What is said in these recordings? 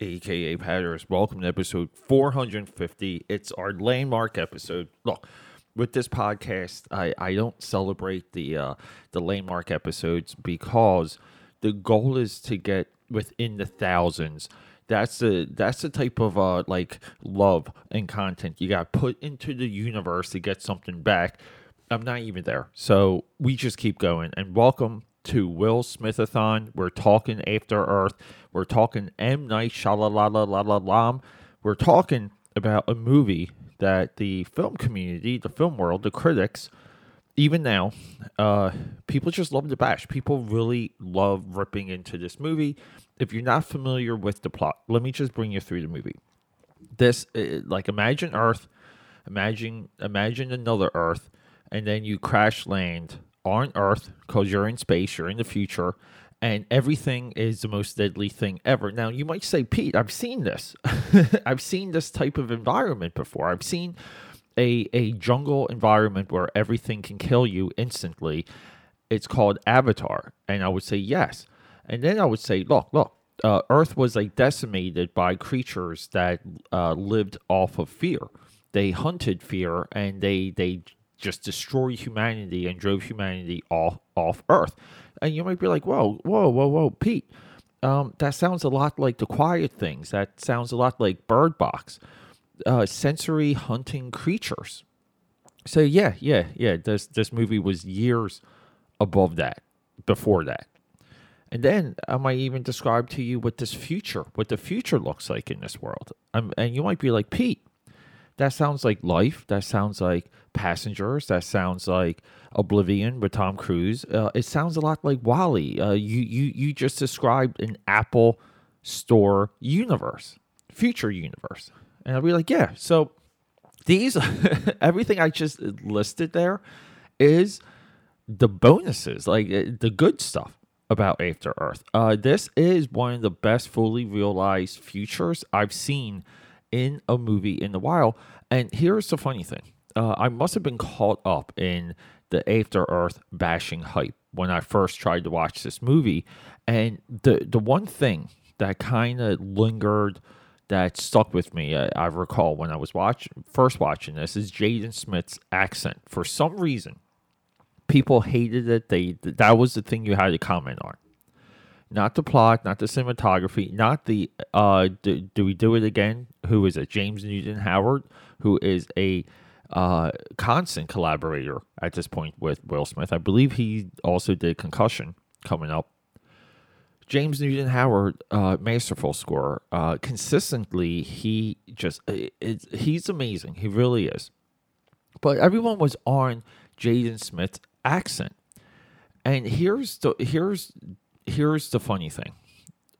aka Patters. Welcome to episode 450. It's our landmark episode. Look, with this podcast, I, I don't celebrate the uh, the landmark episodes because the goal is to get within the thousands. That's the that's the type of uh like love and content you got put into the universe to get something back. I'm not even there, so we just keep going. And welcome to Will Smithathon. We're talking After Earth. We're talking M Night Shyamalan. We're talking about a movie that the film community, the film world, the critics, even now, uh, people just love to bash. People really love ripping into this movie. If you're not familiar with the plot, let me just bring you through the movie. This, uh, like, imagine Earth, imagine imagine another Earth, and then you crash land on Earth because you're in space, you're in the future, and everything is the most deadly thing ever. Now, you might say, Pete, I've seen this. I've seen this type of environment before. I've seen a, a jungle environment where everything can kill you instantly. It's called Avatar. And I would say, yes. And then I would say, look, look, uh, Earth was like decimated by creatures that uh, lived off of fear. They hunted fear and they they just destroyed humanity and drove humanity off off Earth. And you might be like, whoa, whoa, whoa, whoa, Pete. Um, that sounds a lot like the quiet things. That sounds a lot like Bird Box, uh, sensory hunting creatures. So yeah, yeah, yeah. This this movie was years above that, before that. And then I might even describe to you what this future, what the future looks like in this world. Um, and you might be like, Pete, that sounds like life. That sounds like passengers. That sounds like Oblivion with Tom Cruise. Uh, it sounds a lot like WALL-E. Uh, you you you just described an Apple Store universe, future universe, and I'll be like, yeah. So these everything I just listed there is the bonuses, like uh, the good stuff about After Earth. Uh, this is one of the best fully realized futures I've seen in a movie in a while. And here's the funny thing uh, I must have been caught up in the After Earth bashing hype when I first tried to watch this movie. And the, the one thing that kind of lingered, that stuck with me, I, I recall when I was watch, first watching this, is Jaden Smith's accent. For some reason, people hated it. They That was the thing you had to comment on not the plot, not the cinematography, not the uh do, do we do it again? Who is it? James Newton Howard, who is a uh constant collaborator at this point with Will Smith. I believe he also did Concussion coming up. James Newton Howard, uh, masterful scorer. Uh, consistently, he just it, it, he's amazing. He really is. But everyone was on Jaden Smith's accent, and here's the here's here's the funny thing.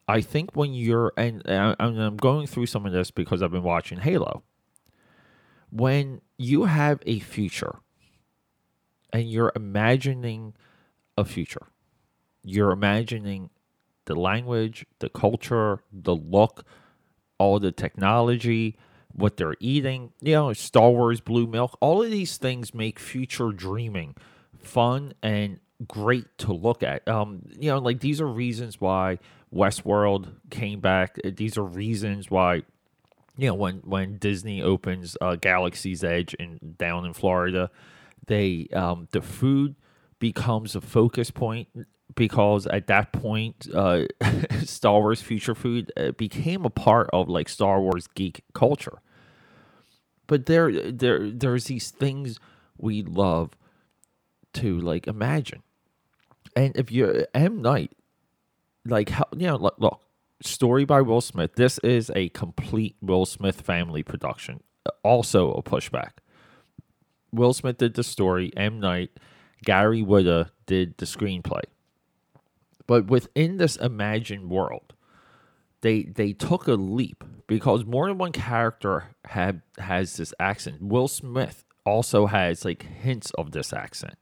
I think when you're and, and I'm going through some of this because I've been watching Halo. When you have a future and you're imagining a future, you're imagining the language, the culture, the look, all the technology, what they're eating, you know, Star Wars blue milk, all of these things make future dreaming fun and great to look at. Um, you know, like these are reasons why Westworld came back. These are reasons why, you know, when when Disney opens uh, Galaxy's Edge in down in Florida, they um, the food becomes a focus point because at that point, uh, Star Wars future food uh, became a part of like Star Wars geek culture. But there, there, there's these things we love to like imagine and if you're M Night, like how you know, look, look, story by Will Smith. This is a complete Will Smith family production. Also a pushback. Will Smith did the story. M Night, Gary Whitta did the screenplay. But within this imagined world, they they took a leap because more than one character had has this accent. Will Smith also has like hints of this accent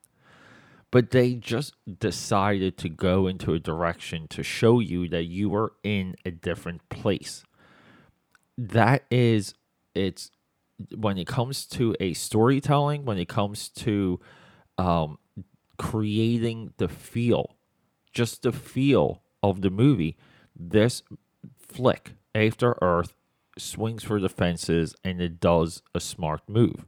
but they just decided to go into a direction to show you that you are in a different place. That is, it's when it comes to a storytelling, when it comes to um, creating the feel, just the feel of the movie, this flick After Earth swings for the fences and it does a smart move.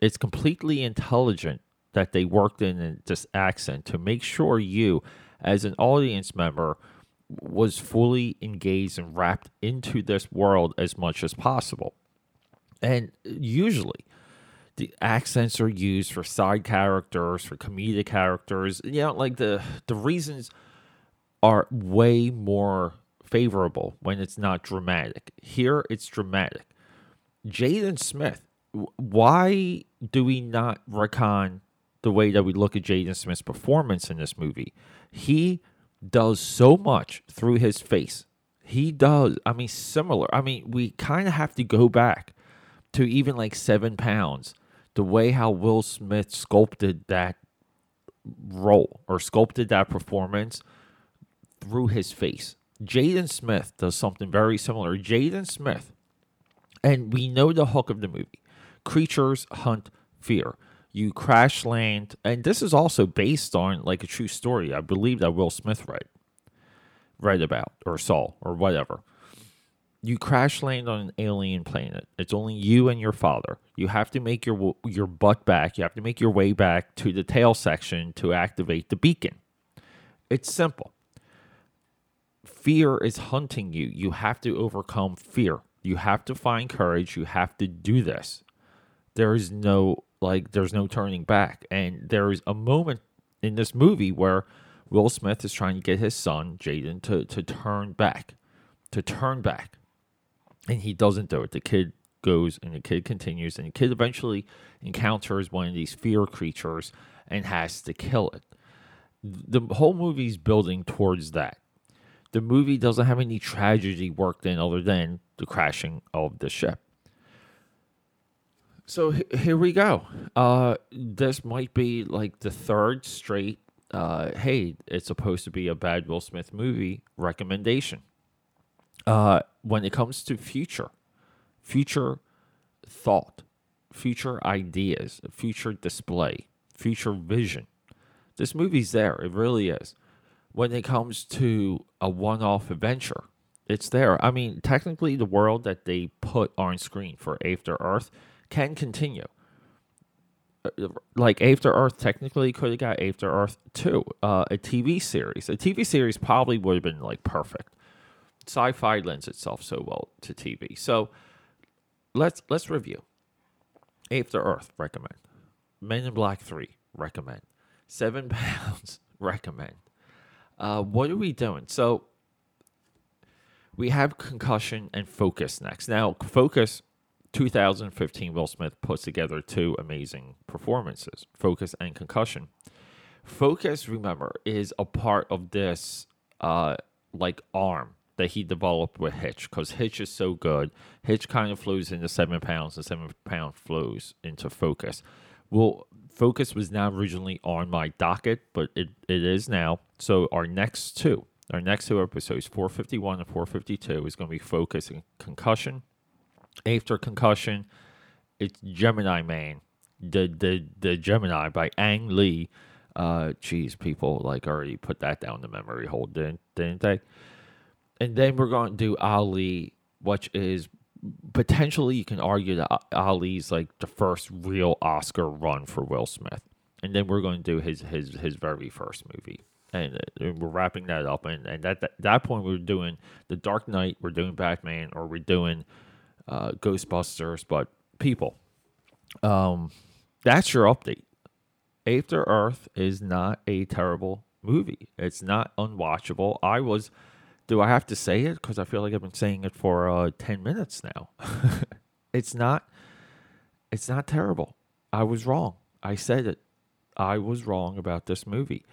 It's completely intelligent that they worked in this accent to make sure you, as an audience member, was fully engaged and wrapped into this world as much as possible. And usually, the accents are used for side characters, for comedic characters. You know, like the the reasons are way more favorable when it's not dramatic. Here, it's dramatic. Jaden Smith, why do we not recon the way that we look at Jaden Smith's performance in this movie? He does so much through his face. He does. I mean, similar. I mean, we kind of have to go back to even like seven pounds. The way how Will Smith sculpted that role or sculpted that performance through his face. Jaden Smith does something very similar. Jaden Smith, and we know the hook of the movie creatures hunt fear. You crash land, and this is also based on like a true story. I believe that Will Smith read, read about or saw or whatever. You crash land on an alien planet. It's only you and your father. You have to make your your butt back. You have to make your way back to the tail section to activate the beacon. It's simple fear is hunting you. You have to overcome fear. You have to find courage. You have to do this. There is no like there's no turning back. And there is a moment in this movie where Will Smith is trying to get his son, Jaden, to, to turn back. To turn back. And he doesn't do it. The kid goes and the kid continues and the kid eventually encounters one of these fear creatures and has to kill it. The whole movie's building towards that the movie doesn't have any tragedy worked in other than the crashing of the ship. So here we go. Uh, this might be like the third straight, uh, hey, it's supposed to be a bad Will Smith movie recommendation. Uh, when it comes to future, future thought, future ideas, future display, future vision, this movie's there. It really is when it comes to a one off adventure. It's there. I mean, technically, the world that they put on screen for After Earth can continue. Uh, like After Earth, technically could have got After Earth 2, uh, a TV series. A TV series probably would have been like perfect. Sci-fi lends itself so well to TV. So let's let's review. After Earth, recommend. Men in Black 3, recommend. Seven Pounds, recommend. Uh, what are we doing? So we have concussion and focus next. Now, focus 2015 Will Smith puts together two amazing performances, focus and concussion. Focus, remember, is a part of this uh, like arm that he developed with Hitch because Hitch is so good. Hitch kind of flows into seven pounds, and seven pound flows into focus. Well, Focus was not originally on my docket, but it, it is now. So our next two, our next two episodes, 451 and 452, is going to be Focus and Concussion. After Concussion, it's Gemini Man, the the the Gemini by Ang Lee. Uh, geez, people like already put that down the memory hole, didn't didn't they? And then we're going to do Ali, which is potentially you can argue that Ali's like the first real Oscar run for Will Smith, and then we're going to do his his his very first movie, and, uh, we're wrapping that up. And and at that, that point we're doing the Dark Knight, we're doing Batman, or we're doing uh, Ghostbusters. But people, um, that's your update. After Earth is not a terrible movie. It's not unwatchable. I was do I have to say it? Because I feel like I've been saying it for uh, ten minutes now. it's not. It's not terrible. I was wrong. I said it. I was wrong about this movie.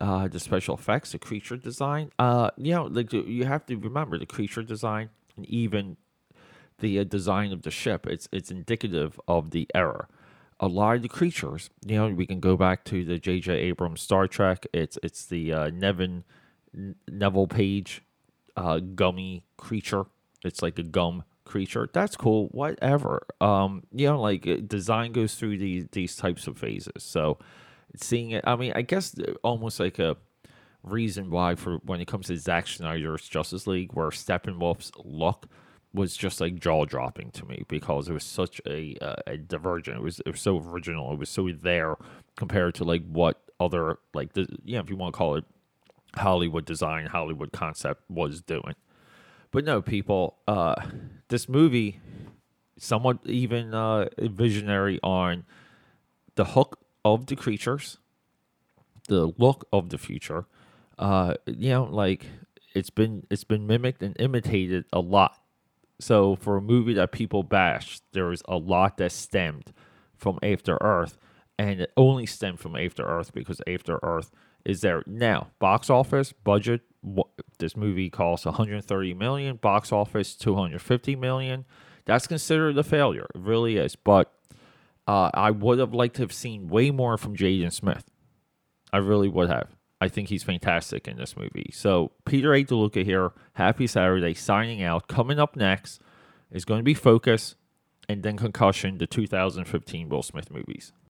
Uh, the special effects, the creature design. Uh, you know, like you have to remember the creature design and even the uh, design of the ship. It's it's indicative of the era. A lot of the creatures, you know, we can go back to the J.J. Abrams Star Trek. It's it's the uh, Nevin Neville Page uh, gummy creature. It's like a gum creature. That's cool. Whatever. Um, you know, like uh, design goes through these these types of phases. So seeing it, I mean, I guess uh, almost like a reason why for when it comes to Zack Snyder's Justice League, where Steppenwolf's look was just like jaw dropping to me because it was such a, uh, a divergent. It was it was so original. It was so there compared to like what other like the you know if you want to call it Hollywood design, Hollywood concept was doing. But no, people, uh, this movie, somewhat even uh, visionary on the hook of the creatures, the look of the future. Uh, you know, like it's been it's been mimicked and imitated a lot. So for a movie that people bash, there was a lot that stemmed from After Earth, and it only stemmed from After Earth because After Earth is there now. Box office budget. This movie costs 130 million. Box office 250 million. That's considered a failure. It really is. But uh, I would have liked to have seen way more from Jaden Smith. I really would have. I think he's fantastic in this movie. So Peter A. DeLuca here. Happy Saturday. Signing out. Coming up next is going to be Focus and then Concussion, the 2015 Will Smith movies.